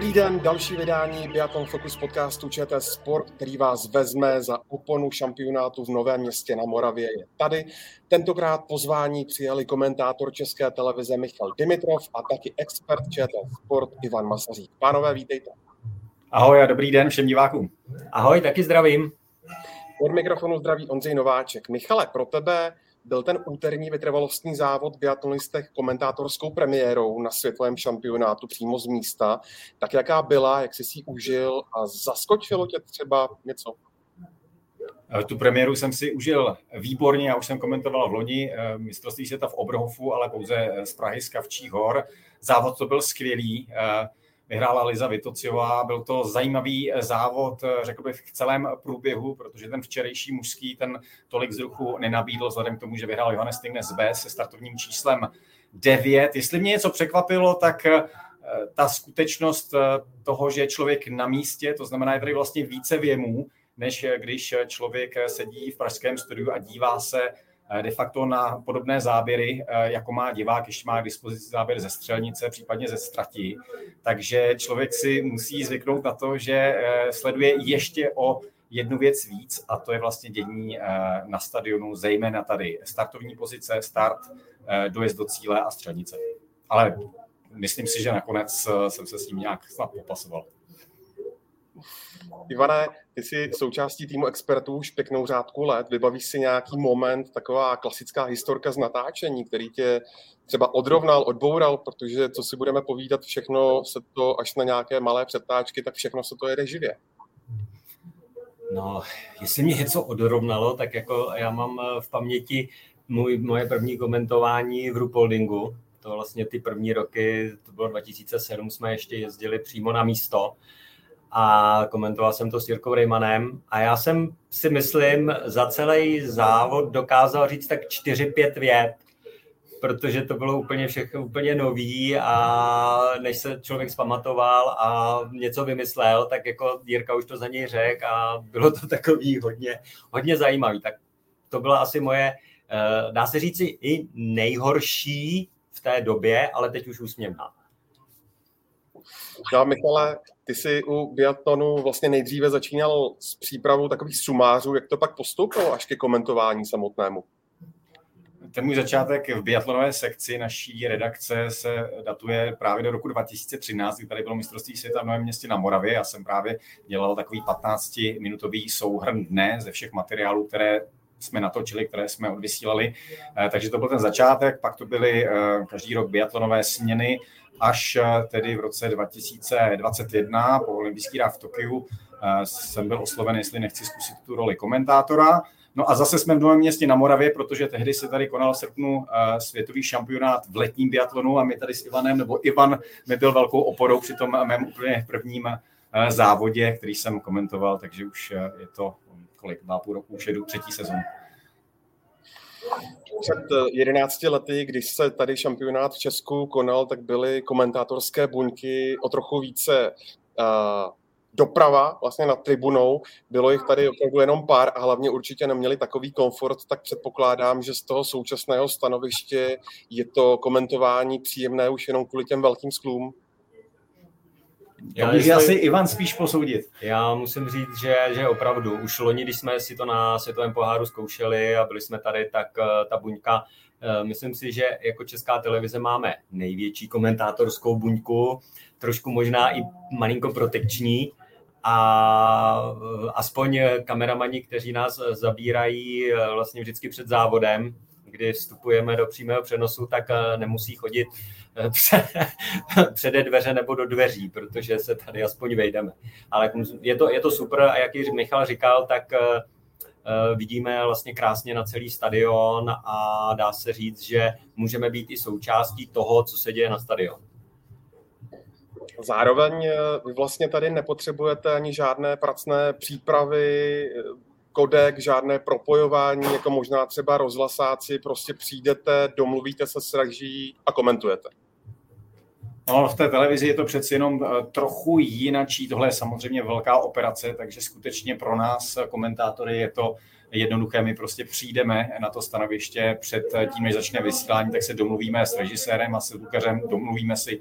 Dobrý den, další vydání Biathlon Focus podcastu ČT Sport, který vás vezme za oponu šampionátu v Novém městě na Moravě je tady. Tentokrát pozvání přijali komentátor České televize Michal Dimitrov a taky expert ČT Sport Ivan Masařík. Pánové, vítejte. Ahoj a dobrý den všem divákům. Ahoj, taky zdravím. Od mikrofonu zdraví Ondřej Nováček. Michale, pro tebe byl ten úterní vytrvalostní závod biatlonistech komentátorskou premiérou na světovém šampionátu přímo z místa. Tak jaká byla, jak jsi si užil a zaskočilo tě třeba něco? Eh, tu premiéru jsem si užil výborně, já už jsem komentoval v loni eh, mistrovství světa v Obrhofu, ale pouze z Prahy z Kavčích hor. Závod to byl skvělý. Vyhrála Liza Vitociová. Byl to zajímavý eh, závod, eh, řekl bych, v celém průběhu, protože ten včerejší mužský ten tolik zruchu nenabídl, vzhledem k tomu, že vyhrál Johannes Stingnes B se startovním číslem 9. Jestli mě něco překvapilo, tak eh, ta skutečnost toho, že je člověk na místě, to znamená, je tady vlastně více věmů, než když člověk sedí v pražském studiu a dívá se de facto na podobné záběry, eh, jako má divák, když má k dispozici záběr ze střelnice, případně ze strati. Takže člověk si musí zvyknout na to, že eh, sleduje ještě o jednu věc víc a to je vlastně dění na stadionu, zejména tady startovní pozice, start, dojezd do cíle a střelnice. Ale myslím si, že nakonec jsem se s tím nějak snad popasoval. Ivane, ty jsi součástí týmu expertů už pěknou řádku let. Vybavíš si nějaký moment, taková klasická historka z natáčení, který tě třeba odrovnal, odboural, protože co si budeme povídat, všechno se to až na nějaké malé přetáčky, tak všechno se to jede živě. No, jestli mě něco odrovnalo, tak jako já mám v paměti můj, moje první komentování v Rupoldingu. To vlastně ty první roky, to bylo 2007, jsme ještě jezdili přímo na místo a komentoval jsem to s Jirkou Rejmanem a já jsem si myslím za celý závod dokázal říct tak 4-5 vět, protože to bylo úplně všechno úplně nový a než se člověk zpamatoval a něco vymyslel, tak jako Jirka už to za něj řekl a bylo to takový hodně, hodně zajímavý. Tak to byla asi moje, eh, dá se říci, i nejhorší v té době, ale teď už úsměvná. No, Michale, ty jsi u biatlonu vlastně nejdříve začínal s přípravou takových sumářů, jak to pak postoupilo až ke komentování samotnému? Ten můj začátek v biatlonové sekci naší redakce se datuje právě do roku 2013, kdy tady bylo mistrovství světa v Novém městě na Moravě. Já jsem právě dělal takový 15-minutový souhrn dne ze všech materiálů, které jsme natočili, které jsme odvysílali. Eh, takže to byl ten začátek, pak to byly eh, každý rok biatlonové směny, až eh, tedy v roce 2021 po olympijský rád v Tokiu eh, jsem byl osloven, jestli nechci zkusit tu roli komentátora. No a zase jsme v Novém městě na Moravě, protože tehdy se tady konal v srpnu eh, světový šampionát v letním biatlonu a my tady s Ivanem, nebo Ivan mi byl velkou oporou při tom mém úplně prvním závodě, který jsem komentoval, takže už je to kolik, dva půl roku, už jedu třetí sezónu. Před 11 eh, lety, když se tady šampionát v Česku konal, tak byly komentátorské buňky o trochu více uh, doprava vlastně nad tribunou. Bylo jich tady opravdu jenom pár a hlavně určitě neměli takový komfort, tak předpokládám, že z toho současného stanoviště je to komentování příjemné už jenom kvůli těm velkým sklům. Já to může asi Ivan spíš posoudit. Já musím říct, že, že opravdu. Už loni, když jsme si to na světovém poháru zkoušeli a byli jsme tady, tak eh, ta buňka, eh, myslím si, že jako česká televize máme největší komentátorskou buňku, trošku možná i malinko protekční, a eh, aspoň kameramani, kteří nás zabírají vlastně vždycky před závodem, kdy vstupujeme do přímého přenosu, tak nemusí chodit přede dveře nebo do dveří, protože se tady aspoň vejdeme. Ale je to, je to super a jak ji Michal říkal, tak eh, eh, vidíme vlastně krásně na celý stadion a dá se říct, že můžeme být i součástí toho, co se děje na stadionu. Zároveň eh, vy vlastně tady nepotřebujete ani žádné pracné přípravy, kodek, žádné propojování, jako možná třeba rozhlasáci, prostě přijdete, domluvíte se s a komentujete. No, v té televizi je to přeci jenom eh, trochu jinačí. Tohle je samozřejmě velká operace, takže skutečně pro nás, eh, komentátory, je to jednoduché. My prostě přijdeme na to stanoviště před tím, než začne vysílání, tak se domluvíme s režisérem a s zvukařem, domluvíme si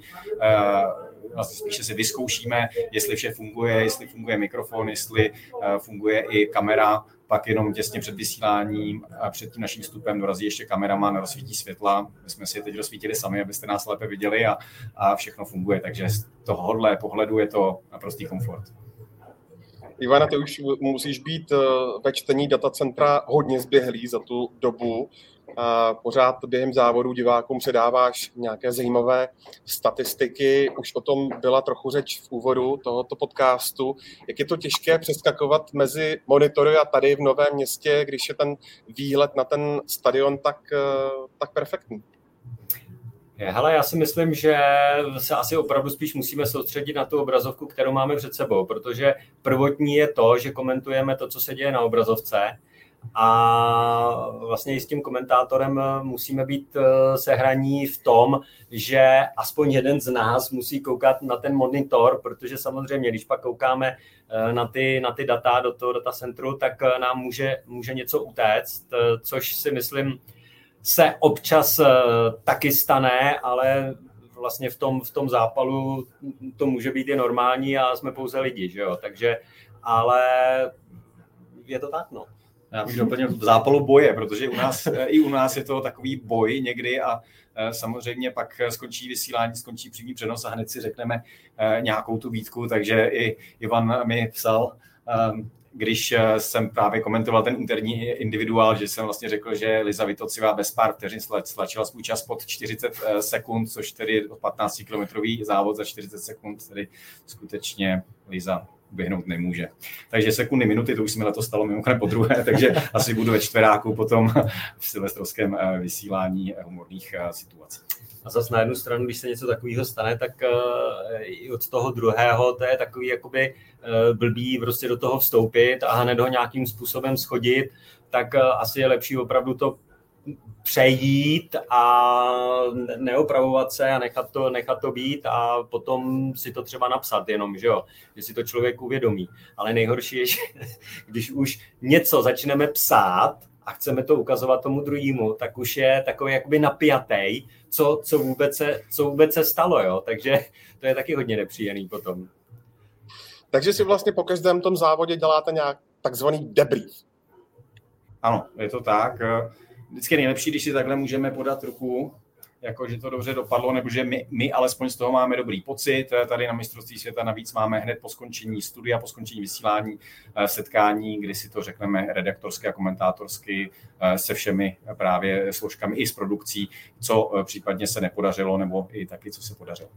vlastně spíše si vyzkoušíme, jestli vše funguje, jestli funguje mikrofon, jestli funguje i kamera, pak jenom těsně před vysíláním a před tím naším vstupem dorazí ještě kameraman, rozsvítí světla. My jsme si je teď rozsvítili sami, abyste nás lépe viděli a, a všechno funguje. Takže z tohohle pohledu je to naprostý komfort. Ivana, ty už musíš být eh, ve čtení datacentra hodně zběhlý za tu dobu a pořád během závodu divákům předáváš nějaké zajímavé statistiky. Už o tom byla trochu řeč v úvodu tohoto podcastu. Jak je to těžké přeskakovat mezi monitory a tady v Novém městě, když je ten výhled na ten stadion tak, eh, tak perfektní? Hele, já si myslím, že se asi opravdu spíš musíme soustředit na tu obrazovku, kterou máme před sebou, protože prvotní je to, že komentujeme to, co se děje na obrazovce, a vlastně i s tím komentátorem eh, musíme být eh, sehraní v tom, že aspoň jeden z nás musí koukat na ten monitor, protože samozřejmě, když pak koukáme eh, na ty, na ty data do toho datacentru, tak nám může, může něco utéct, což si myslím se občas taky stane, ale vlastně v tom, v tom zápalu to může být i normální a jsme pouze lidi, že jo? takže ale je to tak, no. Já bych doplnil v zápalu boje, protože u nás, i u nás je to takový boj někdy a e, samozřejmě pak skončí vysílání, skončí přímý přenos a hned si řekneme nějakou tu výtku, takže i Ivan mi psal, e, když jsem právě komentoval ten interní individuál, že jsem vlastně řekl, že Liza Vitocivá bez pár vteřin stlačila svůj čas pod 40 sekund, což tedy 15-kilometrový závod za 40 sekund, tedy skutečně Liza běhnout nemůže. Takže sekundy, minuty, to už jsme letos stalo mimochodem po druhé, takže asi budu ve čtveráku potom v silvestrovském eh, vysílání humorných eh, situací. A zase na jednu stranu, když se něco takového stane, tak uh, i od toho druhého to je takový jakoby uh, blbý prostě do toho vstoupit a hned ho nějakým způsobem schodit, tak uh, asi je lepší opravdu to přejít a neopravovat se a nechat to, nechat to být a potom si to třeba napsat jenom, že jo, že si to člověk uvědomí. Ale nejhorší je, že když už něco začneme psát a chceme to ukazovat tomu druhému, tak už je takový jakoby napjatý, co, co, vůbec se, co vůbec se stalo, jo. Takže to je taky hodně nepříjemný potom. Takže si vlastně po každém tom závodě děláte nějak takzvaný debrief. Ano, je to tak vždycky nejlepší, když si takhle můžeme podat ruku, jako že to dobře dopadlo, nebo že my, my alespoň z toho máme dobrý pocit. Tady na mistrovství světa navíc máme hned po skončení studia, po skončení vysílání eh, setkání, kdy si to řekneme redaktorsky a komentátorsky eh, se všemi právě složkami i s produkcí, co eh, případně se nepodařilo, nebo i taky, co se podařilo.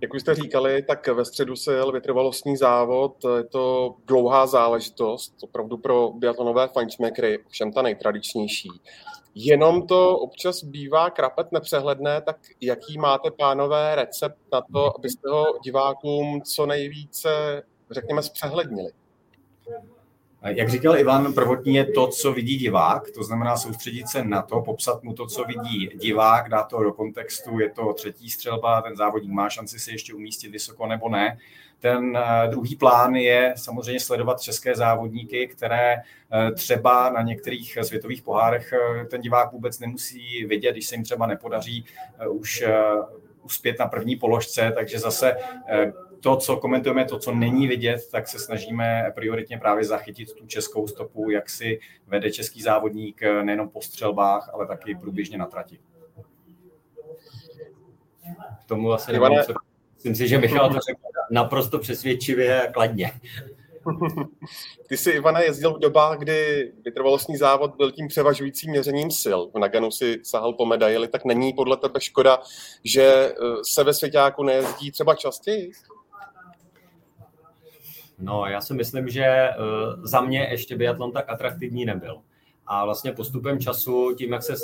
Jak už jste říkali, tak ve středu se jel vytrvalostní závod. Je to dlouhá záležitost, opravdu pro biatlonové fajnšmekry, všem ta nejtradičnější. Jenom to občas bývá krapet nepřehledné, tak jaký máte, pánové, recept na to, abyste ho divákům co nejvíce, řekněme, zpřehlednili? Jak říkal Ivan, prvotní je to, co vidí divák, to znamená soustředit se na to, popsat mu to, co vidí divák, dát to do kontextu, je to třetí střelba, ten závodník má šanci si ještě umístit vysoko nebo ne. Ten eh, druhý plán je samozřejmě sledovat české závodníky, které eh, třeba na některých světových pohárech eh, ten divák vůbec nemusí vidět, když se jim třeba nepodaří už uspět na první položce, takže zase to, co komentujeme, to, co není vidět, tak se snažíme prioritně právě zachytit tu českou stopu, jak si vede český závodník nejenom po střelbách, ale taky průběžně na trati. K tomu asi Ivane... co... Myslím si, že Michal to řekl naprosto přesvědčivě a kladně. Ty jsi, Ivane, jezdil v dobách, kdy vytrvalostní závod byl tím převažujícím měřením sil. V Naganu si sahal po medaili, tak není podle tebe škoda, že eh, se ve svěťáku nejezdí třeba častěji? No, já si myslím, že uh, za mě ještě biatlon tak atraktivní nebyl. A vlastně postupem času, tím, jak se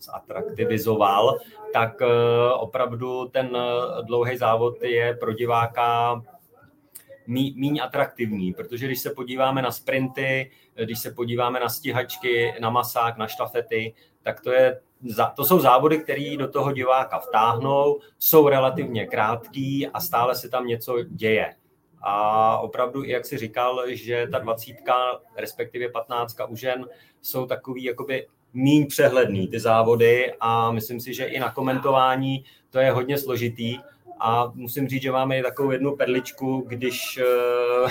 zatraktivizoval, tak uh, opravdu ten uh, dlouhý závod je pro diváka mí, míň atraktivní, protože když se podíváme na sprinty, když se podíváme na stíhačky, na masák, na štafety, tak to, je, to jsou závody, které do toho diváka vtáhnou, jsou relativně krátký a stále se tam něco děje A opravdu, jak si říkal, že ta dvacítka, respektive patnáctka u žen, jsou takový jakoby míň přehledný ty závody a myslím si, že i na komentování to je hodně složitý a musím říct, že máme i takovou jednu perličku, když uh,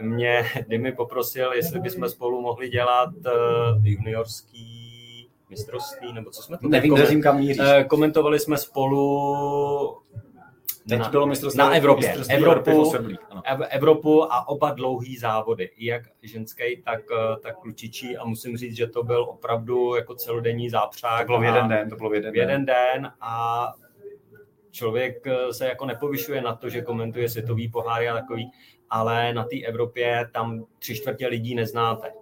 mě Dimi poprosil, jestli bychom spolu mohli dělat uh, juniorský mistrovství, nebo co jsme to Nevím, kam míříš. Uh, komentovali jsme spolu Teď na, bylo mistrovství na Evropě. Evropu, Evropy, Evropu a oba dlouhý závody, jak ženský, tak, tak klučičí a musím říct, že to byl opravdu jako celodenní zápřák. To bylo v jeden den, to bylo v jeden, v jeden den. den a člověk se jako nepovyšuje na to, že komentuje světový poháry a takový, ale na té Evropě tam tři čtvrtě lidí neznáte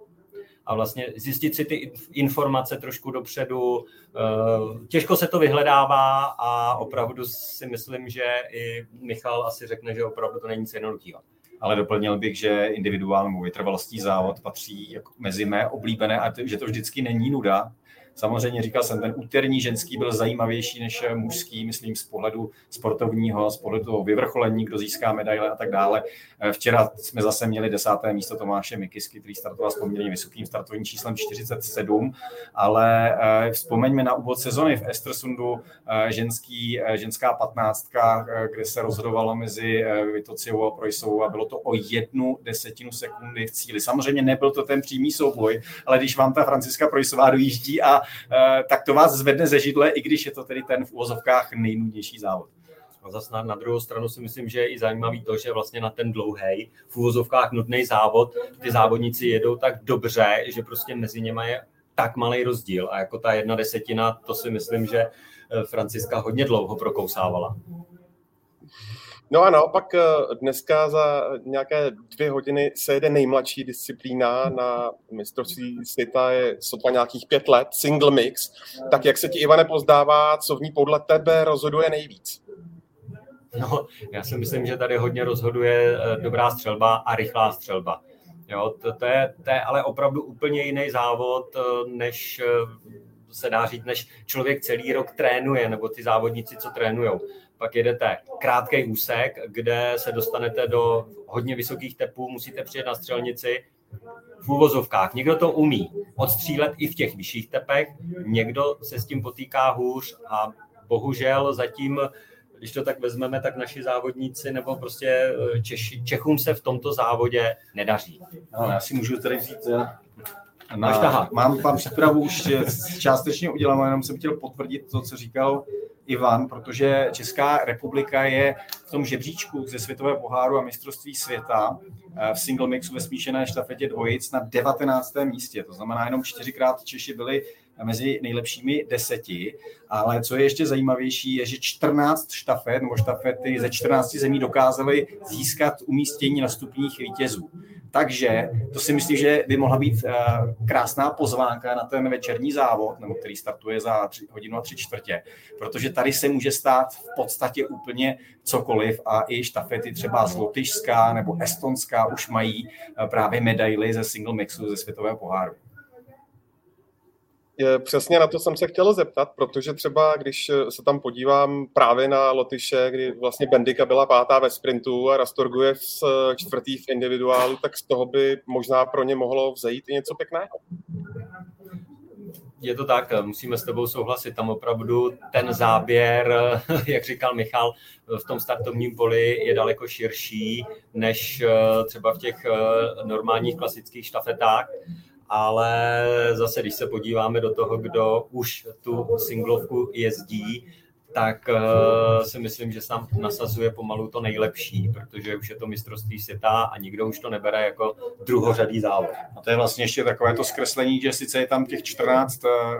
a vlastně zjistit si ty informace trošku dopředu. Eh, těžko se to vyhledává a opravdu si myslím, že i Michal asi řekne, že opravdu to není nic jednoduchého. Ale doplnil bych, že individuální vytrvalostní závod patří jako mezi mé oblíbené a že to vždycky není nuda, Samozřejmě říkal jsem, ten úterní ženský byl zajímavější než mužský, myslím z pohledu sportovního, z pohledu toho vyvrcholení, kdo získá medaile a tak dále. Včera jsme zase měli desáté místo Tomáše Mikisky, který startoval s poměrně vysokým startovním číslem 47, ale eh, vzpomeňme na úvod sezony v Estersundu, eh, ženský, eh, ženská patnáctka, kde se rozhodovalo mezi Vitociovou a Projsovou a bylo to o jednu desetinu sekundy v cíli. Samozřejmě nebyl to ten přímý souboj, ale když vám ta Franciska Projsová dojíždí a Eh, tak to vás zvedne ze židle, i když je to tedy ten v úvozovkách nejnudnější závod. A zase na, na druhou stranu si myslím, že je i zajímavý to, že vlastně na ten dlouhý, v úvozovkách nutný závod, ty závodníci jedou tak dobře, že prostě mezi něma je tak malý rozdíl. A jako ta jedna desetina, to si myslím, že eh, Franciska hodně dlouho prokousávala. No a naopak eh, dneska za nějaké dvě hodiny se jede nejmladší disciplína na mistrovství světa, je sotva nějakých pět let, single mix. Tak jak se ti, Ivane, pozdává, co v ní podle tebe rozhoduje nejvíc? No, já si myslím, že tady hodně rozhoduje eh, dobrá střelba a rychlá střelba. Jo, to, to, je, to je ale opravdu úplně jiný závod, eh, než se dá říct, než člověk celý rok trénuje, nebo ty závodníci, co trénujou pak jedete krátký úsek, kde se dostanete do hodně vysokých tepů, musíte přijet na střelnici v úvozovkách. Někdo to umí odstřílet i v těch vyšších tepech, někdo se s tím potýká hůř a bohužel zatím když to tak vezmeme, tak naši závodníci nebo prostě eh, Češi, Čechům se v tomto závodě nedaří. No, já si můžu tady říct, eh, na, mám tam přípravu už částečně udělanou, jenom jsem chtěl potvrdit to, co říkal Ivan, protože Česká republika je v tom žebříčku ze světového poháru a mistrovství světa eh, v single mixu ve smíšené štafetě dvojic na 19. místě. To znamená, jenom čtyřikrát Češi byli mezi nejlepšími deseti, ale co je ještě zajímavější, je, že 14 štafet nebo štafety ze 14 zemí dokázali získat umístění na stupních vítězů. Takže to si myslím, že by mohla být eh, krásná pozvánka na ten večerní závod, nebo který startuje za tři, hodinu a tři čtvrtě, protože tady se může stát v podstatě úplně cokoliv a i štafety třeba z Lotyšská nebo Estonská už mají eh, právě medaily ze single mixu ze světového poháru. Přesně na to jsem se chtěl zeptat, protože třeba když se tam podívám právě na Lotyše, kdy vlastně Bendika byla pátá ve sprintu a Rastorgujev z čtvrtý v individuálu, tak z toho by možná pro ně mohlo vzejít i něco pěkného. Je to tak, musíme s tebou souhlasit. Tam opravdu ten záběr, jak říkal Michal, v tom startovním poli je daleko širší než eh, třeba v těch eh, normálních klasických štafetách ale zase, když se podíváme do toho, kdo už tu singlovku jezdí, tak uh, si myslím, že tam nasazuje pomalu to nejlepší, protože už je to mistrovství světa a nikdo už to nebere jako druhořadý závod. A to je vlastně ještě takové to zkreslení, že sice je tam těch 14 uh, eh,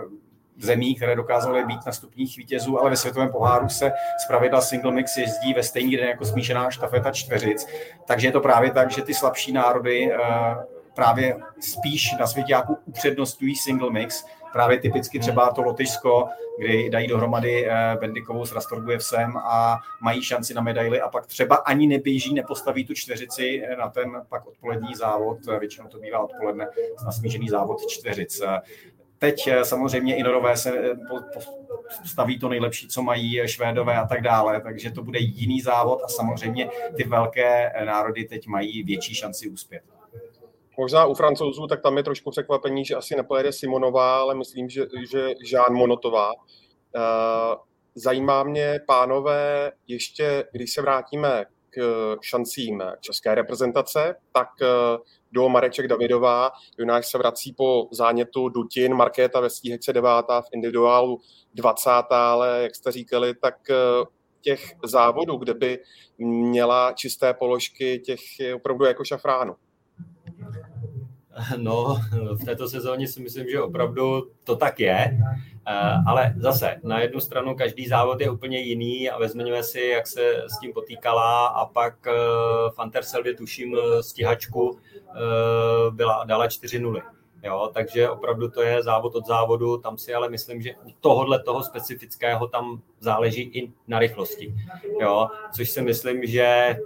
zemí, které dokázaly být na stupních vítězů, ale ve světovém poháru se pravidla single mix jezdí ve stejný den jako smíšená štafeta čtveřic. Takže je to právě tak, že ty slabší národy uh, právě spíš na světě jako upřednostňují single mix, právě typicky třeba to Lotyšsko, kdy dají dohromady eh, Bendikovou s Rastorgujevsem a mají šanci na medaily a pak třeba ani neběží, nepostaví tu čtveřici na ten pak odpolední závod, většinou to bývá odpoledne, na smíšený závod čtveřic teď samozřejmě i Norové se staví to nejlepší, co mají Švédové a tak dále, takže to bude jiný závod a samozřejmě ty velké národy teď mají větší šanci uspět. Možná u francouzů, tak tam je trošku překvapení, že asi nepojede Simonová, ale myslím, že, že Jean Monotová. Eh, zajímá mě, pánové, ještě když se vrátíme k šancím české reprezentace, tak eh, do Mareček Davidová, Junáš se vrací po zánětu Dutin, Markéta ve stíhečce devátá, v individuálu 20. ale jak jste říkali, tak eh, těch závodů, kde by měla čisté položky, těch je opravdu jako šafránu. No, v této sezóně si myslím, že opravdu to tak je, eh, ale zase na jednu stranu každý závod je úplně jiný a vezměme si, jak se s tím potýkala a pak eh, v Anterselvě tuším stíhačku byla, dala 4-0 Jo, takže opravdu to je závod od závodu, tam si ale myslím, že u tohohle toho specifického tam záleží i na rychlosti. Jo, což si myslím, že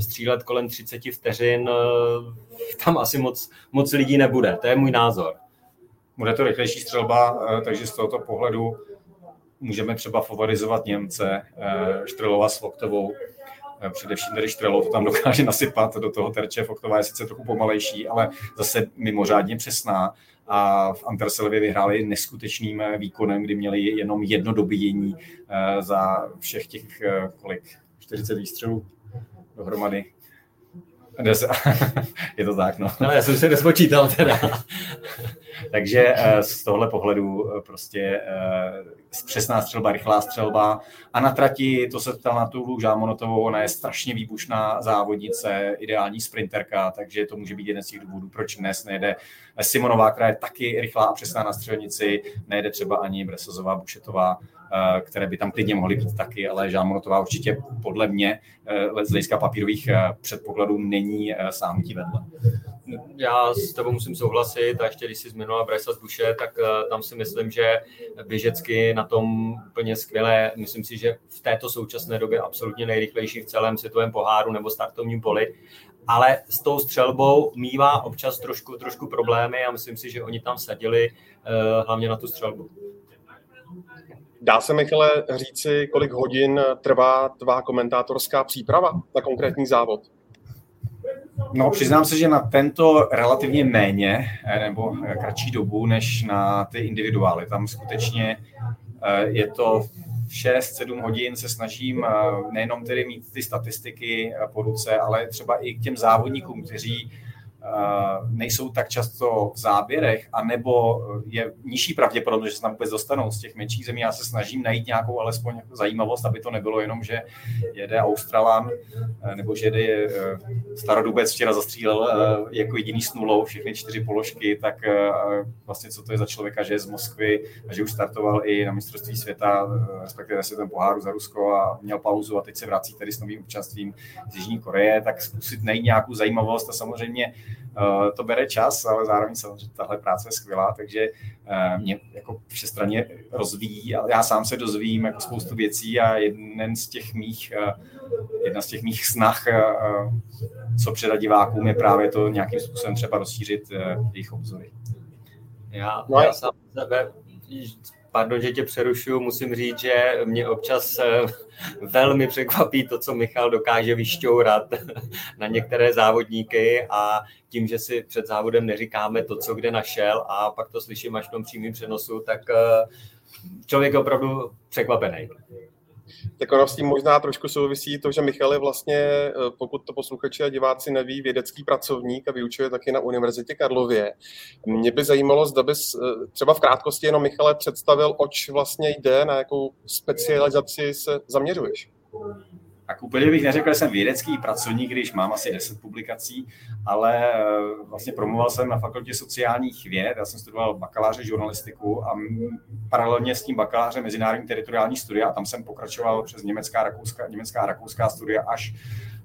střílet kolem 30 vteřin eh, tam asi moc, moc lidí nebude. To je můj názor. Bude to rychlejší střelba, eh, takže z tohoto pohledu můžeme třeba favorizovat Němce, eh, Štrelova s Voktovou, Eh, především tedy Štrelo to tam dokáže nasypat do toho terče. Foktová je sice trochu pomalejší, ale zase mimořádně přesná. A v Anterselvě vyhráli neskutečným eh, výkonem, kdy měli jenom jedno dobíjení eh, za všech těch, kolik, 40 výstřelů dohromady. je to tak, no. no. já jsem se nespočítal teda. Takže z tohle pohledu prostě přesná střelba, rychlá střelba. A na trati, to se ptal na tu Žámonotovou, ona je strašně výbušná závodnice, ideální sprinterka, takže to může být jeden z těch důvodů, proč dnes nejde Simonová, která je taky rychlá a přesná na střelnici, nejde třeba ani Bresozová, Bušetová, eh, které by tam klidně mohly být taky, ale Žámonotová určitě podle mě eh, z hlediska papírových eh, předpokladů není sáhnutí vedle já s tebou musím souhlasit a ještě když jsi zmínila Brysa z Buše, tak uh, tam si myslím, že běžecky na tom úplně skvěle. Myslím si, že v této současné době absolutně nejrychlejší v celém světovém poháru nebo startovním poli. Ale s tou střelbou mývá občas trošku, trošku problémy a myslím si, že oni tam sadili uh, hlavně na tu střelbu. Dá se, Michale, říci, kolik hodin trvá tvá komentátorská příprava na konkrétní závod? No, přiznám se, že na tento relativně méně eh, nebo eh, kratší dobu než na ty individuály. Tam skutečně eh, je to 6-7 hodin se snažím nejenom tedy mít ty statistiky po ruce, ale třeba i k těm závodníkům, kteří nejsou tak často v záběrech, anebo je nižší pravděpodobnost, že se tam vůbec dostanou z těch menších zemí. Já se snažím najít nějakou alespoň zajímavost, aby to nebylo jenom, že jede Australan, nebo že jede eh, Starodubec včera zastřílel eh, jako jediný s nulou všechny čtyři položky, tak eh, vlastně co to je za člověka, že je z Moskvy a že už startoval i na mistrovství světa, respektive ten poháru za Rusko a měl pauzu a teď se vrací tady s novým občanstvím z Jižní Koreje, tak zkusit najít nějakou zajímavost a samozřejmě Eh, to bere čas, ale zároveň samozřejmě tahle práce je skvělá, takže eh, mě jako všestranně rozvíjí, ale já sám se dozvím jako spoustu věcí a jeden z těch mých, eh, jedna z těch mých snah, co předat divákům, je právě to nějakým způsobem třeba rozšířit jejich obzory. Já, no já sám sebe pardon, že tě přerušuju, musím říct, že mě občas eh, velmi překvapí to, co Michal dokáže vyšťourat na některé závodníky a tím, že si před závodem neříkáme to, co kde našel a pak to slyším až v tom přímém přenosu, tak eh, člověk je opravdu překvapený tak ono s tím možná trošku souvisí to, že Michal je vlastně, eh, pokud to posluchači a diváci neví, vědecký pracovník a vyučuje taky na Univerzitě Karlově. Mě by zajímalo, zda bys eh, třeba v krátkosti jenom Michale představil, oč vlastně jde, na jakou specializaci se zaměřuješ. Tak úplně bych neřekl, že jsem vědecký pracovník, když mám asi 10 publikací, ale eh, vlastně promoval jsem na fakultě sociálních věd, já jsem studoval bakaláře žurnalistiku a paralelně s tím bakalářem mezinárodní teritoriální studia a tam jsem pokračoval přes německá, rakouská, německá a rakouská studia až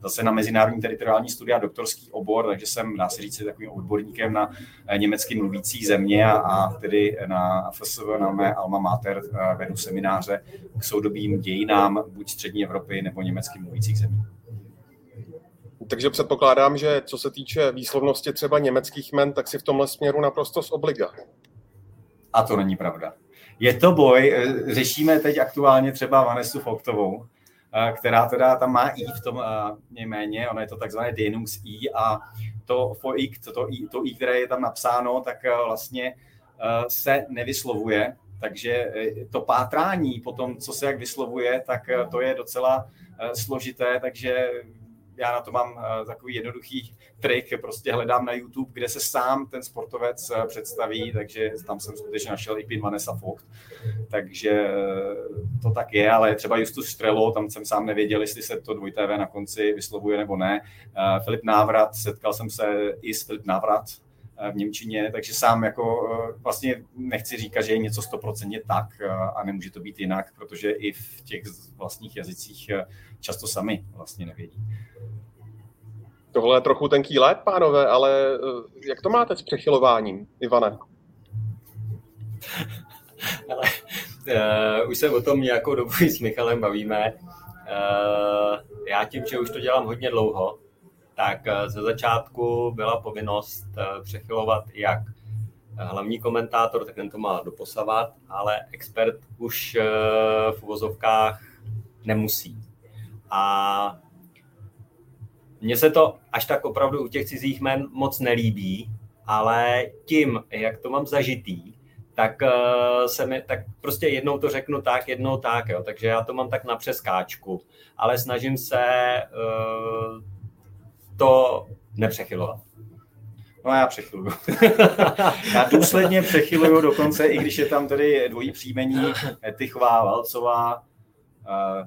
zase na mezinárodní teritoriální studia doktorský obor, takže jsem, dá se říct, takovým odborníkem na eh, německy mluvící země a, a tedy na FSV, na mé alma mater, eh, vedu semináře k soudobým dějinám buď střední Evropy nebo německy mluvících zemí. Takže předpokládám, že co se týče výslovnosti třeba německých men, tak si v tomhle směru naprosto z obliga. A to není pravda. Je to boj, eh, řešíme teď aktuálně třeba Vanesu Foktovou, která teda tam má I v tom jméně, ono je to takzvané Denungs I a to for I, to, to, I, to I, které je tam napsáno, tak vlastně se nevyslovuje, takže to pátrání po tom, co se jak vyslovuje, tak to je docela složité, takže já na to mám uh, takový jednoduchý trik, prostě hledám na YouTube, kde se sám ten sportovec uh, představí, takže tam jsem skutečně našel i pin Vanessa Vogt, takže uh, to tak je, ale třeba Justus Strelo, tam jsem sám nevěděl, jestli se to dvojité na konci vyslovuje nebo ne. Filip Návrat, setkal jsem se i s Filip Návrat, v Němčině, takže sám jako vlastně nechci říkat, že je něco stoprocentně tak a nemůže to být jinak, protože i v těch vlastních jazycích často sami vlastně nevědí. Tohle je trochu tenký let, pánové, ale eh, jak to máte s přechylováním, Ivane? Ale, uh, už se o tom nějakou dobu s Michalem bavíme. Uh, já tím, že už to dělám hodně dlouho, tak ze začátku byla povinnost přechylovat jak hlavní komentátor, tak ten to má doposavat, ale expert už v uvozovkách nemusí. A mně se to až tak opravdu u těch cizích men moc nelíbí, ale tím, jak to mám zažitý, tak se mi, tak prostě jednou to řeknu tak, jednou tak, jo. takže já to mám tak na přeskáčku, ale snažím se uh, to nepřechylovat. No já přechyluju. já důsledně přechyluju dokonce, i když je tam tedy dvojí příjmení Tychová, Valcová,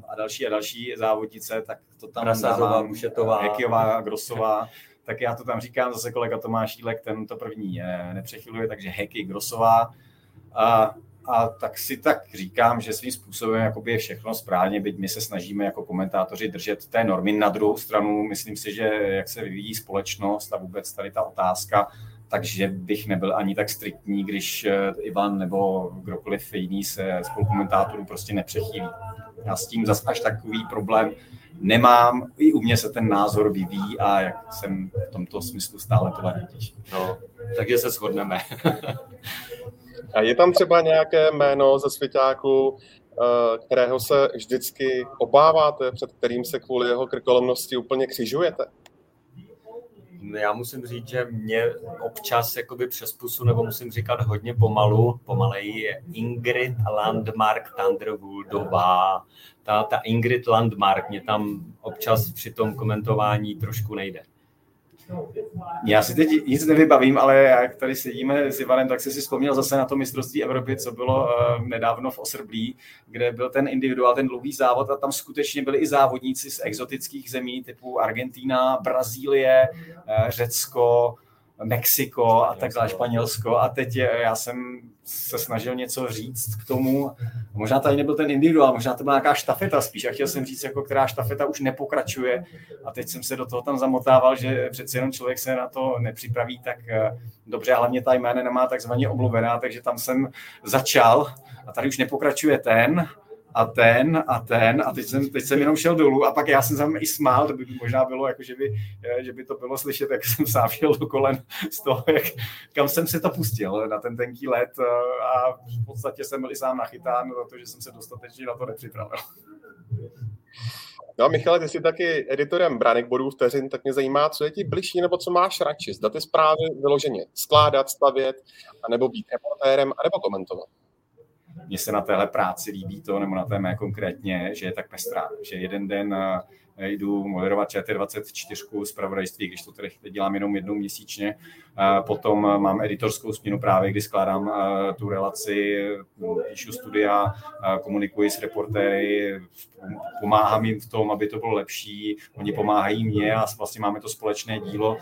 a další a další závodnice, tak to tam Rasazová, Mušetová, Hekiová, Grosová, tak já to tam říkám, zase kolega Tomáš Jílek, ten to první nepřechyluje, takže Heky, Grosová. A, a tak si tak říkám, že svým způsobem jakoby je všechno správně, byť my se snažíme jako komentátoři držet té normy. Na druhou stranu myslím si, že jak se vyvíjí společnost a vůbec tady ta otázka, takže bych nebyl ani tak striktní, když eh, Ivan nebo kdokoliv jiný se spolukomentátorů prostě nepřechýlí. Já s tím zase až takový problém nemám. I u mě se ten názor vyvíjí a jak jsem v tomto smyslu stále tolerantnější. No, takže se shodneme. a je tam třeba nějaké jméno ze světáku, eh, kterého se vždycky obáváte, před kterým se kvůli jeho krkolomnosti úplně křižujete? já musím říct, že mě občas jakoby přes pusu, nebo musím říkat hodně pomalu, pomaleji je Ingrid Landmark Thunderwoodová. Ta, ta Ingrid Landmark mě tam občas při tom komentování trošku nejde. Já si teď nic nevybavím, ale jak tady sedíme s Ivanem, tak se si vzpomněl zase na to mistrovství Evropy, co bylo uh, nedávno v Osrblí, kde byl ten individuál, ten dlouhý závod a tam skutečně byli i závodníci z exotických zemí typu Argentína, Brazílie, uh, Řecko, Mexiko a tak dále, Španělsko. A teď je, já jsem se snažil něco říct k tomu. Možná tady nebyl ten individuál, možná to byla nějaká štafeta spíš. A chtěl jsem říct, jako která štafeta už nepokračuje. A teď jsem se do toho tam zamotával, že přeci jenom člověk se na to nepřipraví tak eh, dobře. A hlavně ta jména nemá takzvaně omluvená, takže tam jsem začal. A tady už nepokračuje ten, a ten a ten a teď jsem, teď jsem jenom šel dolů a pak já jsem tam i smál, to by možná bylo, jako že by, eh, že by to bylo slyšet, jak jsem sám šel do kolen z toho, jak, kam jsem se to pustil na ten tenký let eh, a v podstatě jsem byl i sám nachytán, protože jsem se dostatečně na to nepřipravil. No a Michale, ty jsi taky editorem Branek bodů vteřin, tak mě zajímá, co je ti bližší, nebo co máš radši. Zda ty zprávy vyloženě skládat, stavět, anebo být reportérem, anebo komentovat mně se na téhle práci líbí to, nebo na té mé konkrétně, že je tak pestrá, že jeden den eh, jdu moderovat ČT24 z pravodajství, když to tedy dělám jenom jednou měsíčně. Potom mám editorskou směnu právě, kdy skládám tu relaci, píšu studia, komunikuji s reportéry, pomáhám jim v tom, aby to bylo lepší, oni pomáhají mě a vlastně máme to společné dílo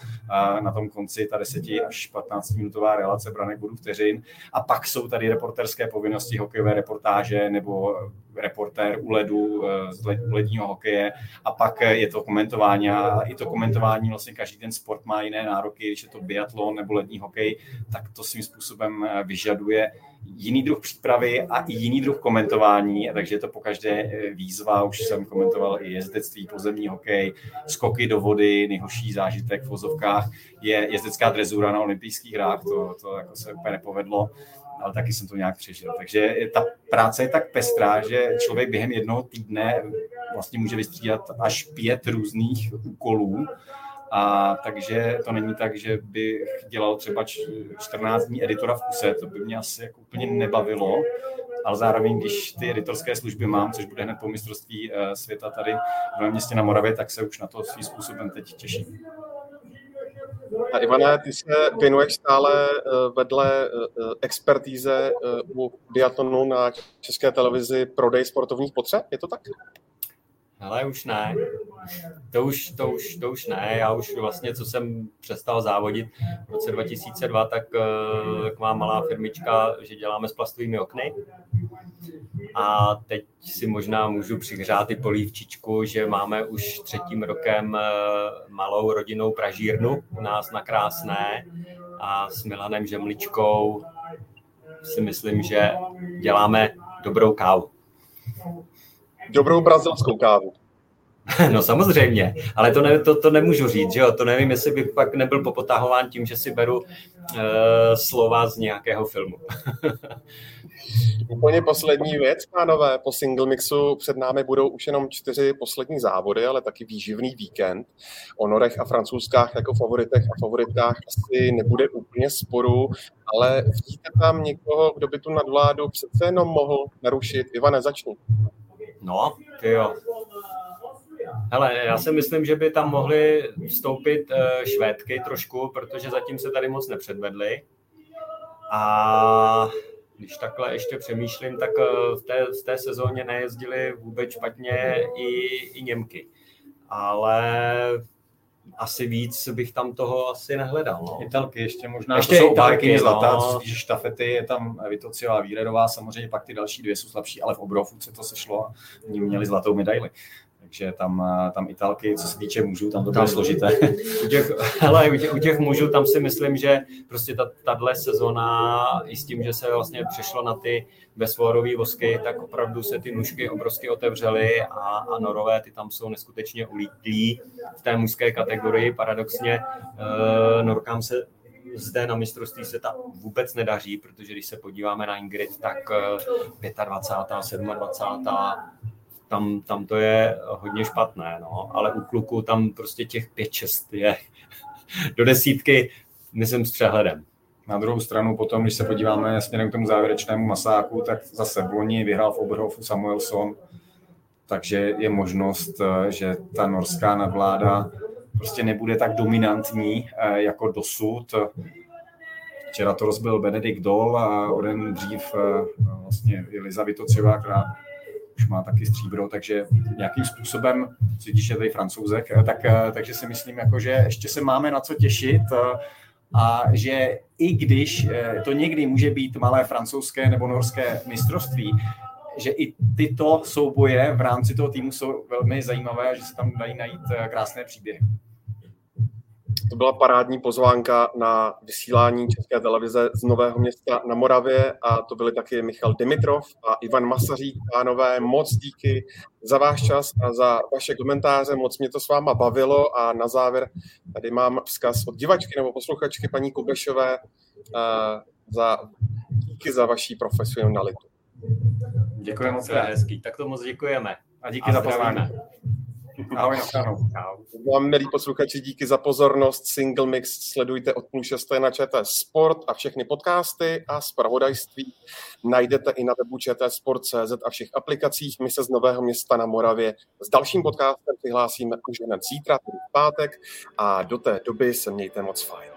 na tom konci, ta 10 až 15 minutová relace branek budu vteřin a pak jsou tady reporterské povinnosti, hokejové reportáže nebo reportér u ledu eh, z ledního hokeje. A pak je to komentování a i to komentování vlastně každý ten sport má jiné nároky, když je to biatlon nebo lední hokej, tak to svým způsobem eh, vyžaduje jiný druh přípravy a i jiný druh komentování, takže je to pokaždé eh, výzva, už jsem komentoval i jezdectví, pozemní hokej, skoky do vody, nejhorší zážitek v vozovkách. Je jezdecká drezura na olympijských hrách, to, to jako se úplně nepovedlo, ale taky jsem to nějak přežil. Takže ta práce je tak pestrá, že člověk během jednoho týdne vlastně může vystřídat až pět různých úkolů, a takže to není tak, že bych dělal třeba 14 dní editora v kuse, to by mě asi jako úplně nebavilo, ale zároveň, když ty editorské služby mám, což bude hned po mistrovství eh, světa tady v městě na Moravě, tak se už na to svým způsobem teď těším. A Ivane, ty se věnuješ stále eh, vedle eh, expertíze u biatlonu na České televizi prodej sportovních potřeb, je to tak? Ale už ne. To už, to, už, to už ne. Já už vlastně, co jsem přestal závodit v roce 2002, tak, eh, tak mám malá firmička, že děláme s plastovými okny. A teď si možná můžu přihřát i polívčičku, že máme už třetím rokem eh, malou rodinnou pražírnu u nás na Krásné a s Milanem Žemličkou si myslím, že děláme dobrou kávu. Dobrou brazilskou kávu. No samozřejmě, ale to, ne, to, to nemůžu říct, že jo? to nevím, jestli bych pak nebyl popotahován tím, že si beru uh, slova z nějakého filmu. Úplně poslední věc, pánové, po single mixu před námi budou už jenom čtyři poslední závody, ale taky výživný víkend. O Norech a francouzskách jako favoritech a favoritkách asi nebude úplně sporu, ale vidíte tam někoho, kdo by tu nadvládu přece jenom mohl narušit? Ivane, začni. No, ty jo. Hele, já si myslím, že by tam mohly vstoupit uh, švédky trošku, protože zatím se tady moc nepředvedly. A když takhle ještě přemýšlím, tak uh, v té, v té sezóně nejezdili vůbec špatně i, i Němky. Ale asi víc bych tam toho asi nehledal. No. Italky ještě možná, ještě to jsou Italky, zlatá, no. co se štafety, je tam Vitociová, Vírerová, samozřejmě pak ty další dvě jsou slabší, ale v obrovu se to sešlo a oni měli zlatou medaili takže tam, tam Italky, co se týče mužů, tam to bylo složité. U těch, hele, u, těch, u těch mužů tam si myslím, že prostě ta, tahle sezona i s tím, že se vlastně přešlo na ty bezfluorové vosky, tak opravdu se ty nůžky obrovsky otevřely a, a norové, ty tam jsou neskutečně ulítlí v té mužské kategorii. Paradoxně uh, norkám se zde na mistrovství se ta vůbec nedaří, protože když se podíváme na Ingrid, tak 25. 27 tam, tam to je hodně špatné, no. ale u kluku tam prostě těch 5-6 je do desítky, myslím, s přehledem. Na druhou stranu potom, když se podíváme směrem k tomu závěrečnému masáku, tak zase v loni vyhrál v Oberhofu Samuelson, takže je možnost, eh, že ta norská nadvláda prostě nebude tak dominantní eh, jako dosud. Včera to rozbil Benedikt Dol a o den dřív eh, vlastně Liza Vitociová, která už má taky stříbro, takže nějakým způsobem, co je tady francouzek, eh, tak, eh, takže si myslím, jako, že ještě se máme na co těšit eh, a že i když to někdy může být malé francouzské nebo norské mistrovství, že i tyto souboje v rámci toho týmu jsou velmi zajímavé a že se tam dají najít krásné příběhy. To byla parádní pozvánka na vysílání České televize z Nového města na Moravě a to byli taky Michal Dimitrov a Ivan Masařík. Pánové, moc díky za váš čas a za vaše komentáře, moc mě to s váma bavilo a na závěr tady mám vzkaz od divačky nebo posluchačky paní Kubešové za díky za vaší profesionalitu. Děkujeme moc. hezký, tak to moc děkujeme. A díky a za pozvání. Ahoj, ahoj. Vám, milí posluchači, díky za pozornost. Single Mix sledujte od půl šesté na ČT Sport a všechny podcasty a zpravodajství najdete i na webu ČT Sport.cz a všech aplikacích. My se z Nového města na Moravě s dalším podcastem přihlásíme už hned zítra, tedy v pátek a do té doby se mějte moc fajn.